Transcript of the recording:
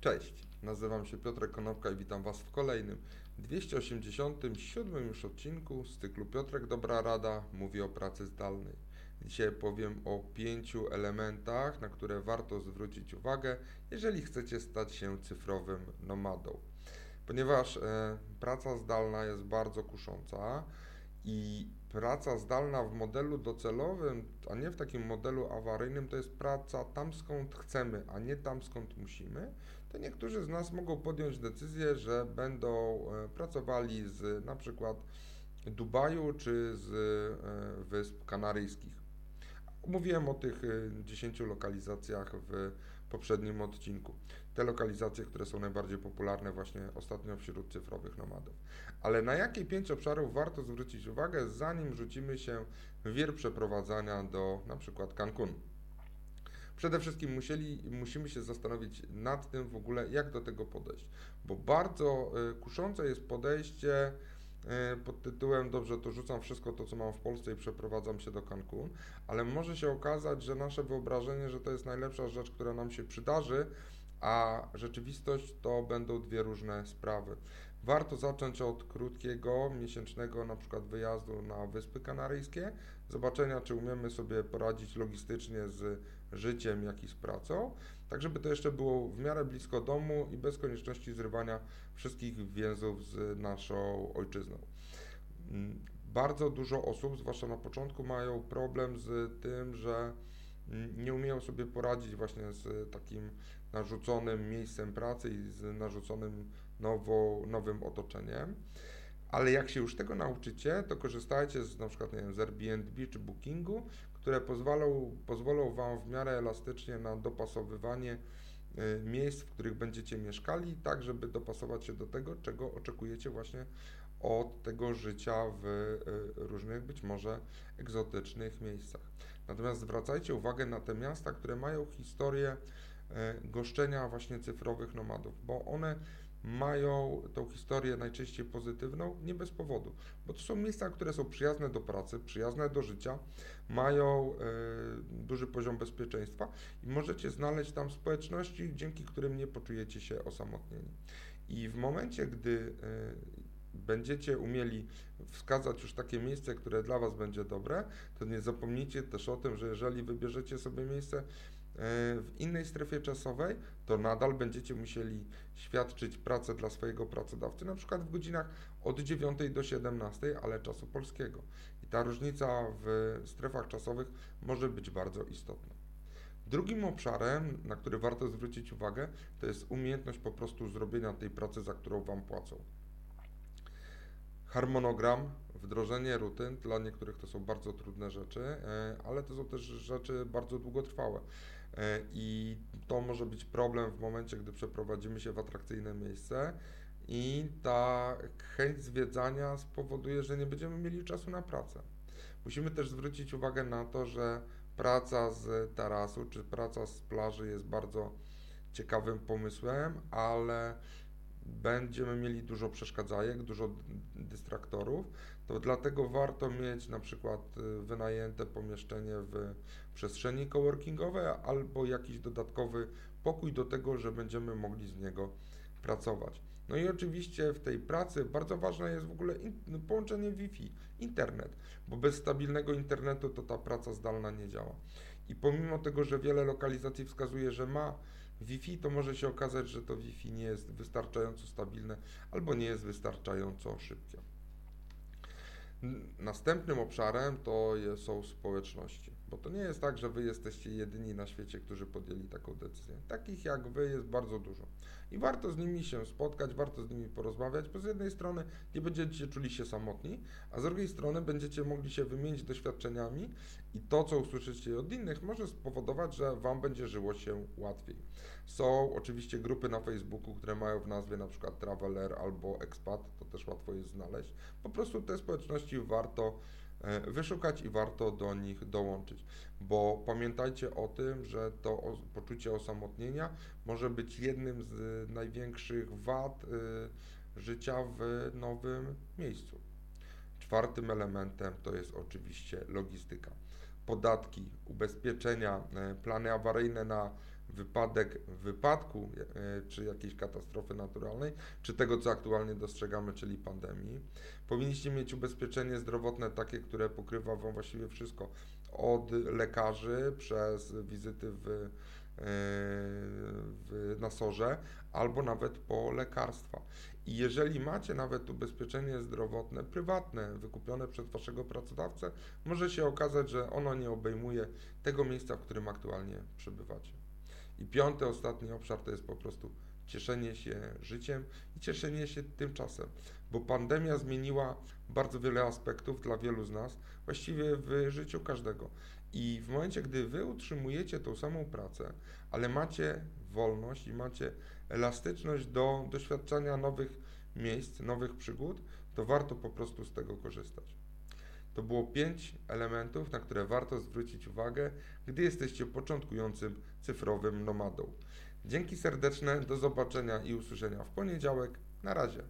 Cześć, nazywam się Piotrek Konopka i witam Was w kolejnym 287 już odcinku z cyklu Piotrek Dobra Rada mówi o pracy zdalnej. Dzisiaj powiem o pięciu elementach, na które warto zwrócić uwagę, jeżeli chcecie stać się cyfrowym nomadą. Ponieważ e, praca zdalna jest bardzo kusząca i praca zdalna w modelu docelowym, a nie w takim modelu awaryjnym, to jest praca tam skąd chcemy, a nie tam skąd musimy, to niektórzy z nas mogą podjąć decyzję, że będą e, pracowali z na przykład Dubaju czy z e, Wysp Kanaryjskich. Mówiłem o tych 10 e, lokalizacjach w poprzednim odcinku. Te lokalizacje, które są najbardziej popularne właśnie ostatnio wśród cyfrowych nomadów. Ale na jakie pięć obszarów warto zwrócić uwagę, zanim rzucimy się w wir przeprowadzania do na przykład Cancun? Przede wszystkim musieli, musimy się zastanowić nad tym w ogóle, jak do tego podejść, bo bardzo e, kuszące jest podejście e, pod tytułem dobrze, to rzucam wszystko to, co mam w Polsce i przeprowadzam się do Cancun, ale może się okazać, że nasze wyobrażenie, że to jest najlepsza rzecz, która nam się przydarzy, a rzeczywistość to będą dwie różne sprawy. Warto zacząć od krótkiego, miesięcznego na przykład wyjazdu na Wyspy Kanaryjskie, zobaczenia, czy umiemy sobie poradzić logistycznie z życiem, jak i z pracą, tak żeby to jeszcze było w miarę blisko domu i bez konieczności zrywania wszystkich więzów z naszą ojczyzną. Mm, bardzo dużo osób, zwłaszcza na początku, mają problem z tym, że nie umieją sobie poradzić właśnie z takim narzuconym miejscem pracy i z narzuconym nowo, nowym otoczeniem. Ale jak się już tego nauczycie, to korzystajcie z na przykład nie wiem, z Airbnb czy Bookingu, które pozwolą, pozwolą Wam w miarę elastycznie na dopasowywanie y, miejsc, w których będziecie mieszkali, tak żeby dopasować się do tego, czego oczekujecie właśnie od tego życia w y, różnych, być może egzotycznych miejscach. Natomiast zwracajcie uwagę na te miasta, które mają historię y, goszczenia właśnie cyfrowych nomadów, bo one mają tą historię najczęściej pozytywną, nie bez powodu, bo to są miejsca, które są przyjazne do pracy, przyjazne do życia, mają e, duży poziom bezpieczeństwa i możecie znaleźć tam społeczności, dzięki którym nie poczujecie się osamotnieni. I w momencie, gdy e, będziecie umieli wskazać już takie miejsce, które dla Was będzie dobre, to nie zapomnijcie też o tym, że jeżeli wybierzecie sobie miejsce, w innej strefie czasowej, to nadal będziecie musieli świadczyć pracę dla swojego pracodawcy, na przykład w godzinach od 9 do 17, ale czasu polskiego. I ta różnica w strefach czasowych może być bardzo istotna. Drugim obszarem, na który warto zwrócić uwagę, to jest umiejętność po prostu zrobienia tej pracy, za którą Wam płacą. Harmonogram, wdrożenie rutyn, dla niektórych to są bardzo trudne rzeczy, e, ale to są też rzeczy bardzo długotrwałe. E, I to może być problem w momencie, gdy przeprowadzimy się w atrakcyjne miejsce i ta chęć zwiedzania spowoduje, że nie będziemy mieli czasu na pracę. Musimy też zwrócić uwagę na to, że praca z tarasu czy praca z plaży jest bardzo ciekawym pomysłem, ale będziemy mieli dużo przeszkadzajek, dużo dystraktorów, to dlatego warto mieć na przykład y, wynajęte pomieszczenie w przestrzeni coworkingowej albo jakiś dodatkowy pokój do tego, że będziemy mogli z niego pracować. No i oczywiście w tej pracy bardzo ważne jest w ogóle no, połączenie Wi-Fi, internet, bo bez stabilnego internetu to ta praca zdalna nie działa. I pomimo tego, że wiele lokalizacji wskazuje, że ma Wi-Fi, to może się okazać, że to Wi-Fi nie jest wystarczająco stabilne albo nie jest wystarczająco szybkie. Następnym obszarem to są społeczności, bo to nie jest tak, że wy jesteście jedyni na świecie, którzy podjęli taką decyzję. Takich jak wy jest bardzo dużo. I warto z nimi się spotkać, warto z nimi porozmawiać, bo z jednej strony nie będziecie czuli się samotni, a z drugiej strony będziecie mogli się wymienić doświadczeniami i to, co usłyszycie od innych, może spowodować, że Wam będzie żyło się łatwiej. Są oczywiście grupy na Facebooku, które mają w nazwie na przykład Traveler albo Expat, to też łatwo jest znaleźć. Po prostu te społeczności warto wyszukać i warto do nich dołączyć, bo pamiętajcie o tym, że to poczucie osamotnienia może być jednym z największych wad e, życia w nowym miejscu. Czwartym elementem to jest oczywiście logistyka. Podatki, ubezpieczenia, e, plany awaryjne na wypadek wypadku e, czy jakiejś katastrofy naturalnej, czy tego, co aktualnie dostrzegamy, czyli pandemii. Powinniście mieć ubezpieczenie zdrowotne takie, które pokrywa Wam właściwie wszystko. Od lekarzy przez wizyty w, e, w nasorze, albo nawet po lekarstwa. I jeżeli macie nawet ubezpieczenie zdrowotne prywatne, wykupione przez waszego pracodawcę, może się okazać, że ono nie obejmuje tego miejsca, w którym aktualnie przebywacie. I piąty, ostatni obszar to jest po prostu cieszenie się życiem i cieszenie się tym czasem, bo pandemia zmieniła bardzo wiele aspektów dla wielu z nas, właściwie w życiu każdego. I w momencie, gdy wy utrzymujecie tą samą pracę, ale macie wolność i macie elastyczność do doświadczania nowych miejsc, nowych przygód, to warto po prostu z tego korzystać. To było pięć elementów, na które warto zwrócić uwagę, gdy jesteście początkującym cyfrowym nomadą. Dzięki serdeczne, do zobaczenia i usłyszenia w poniedziałek. Na razie.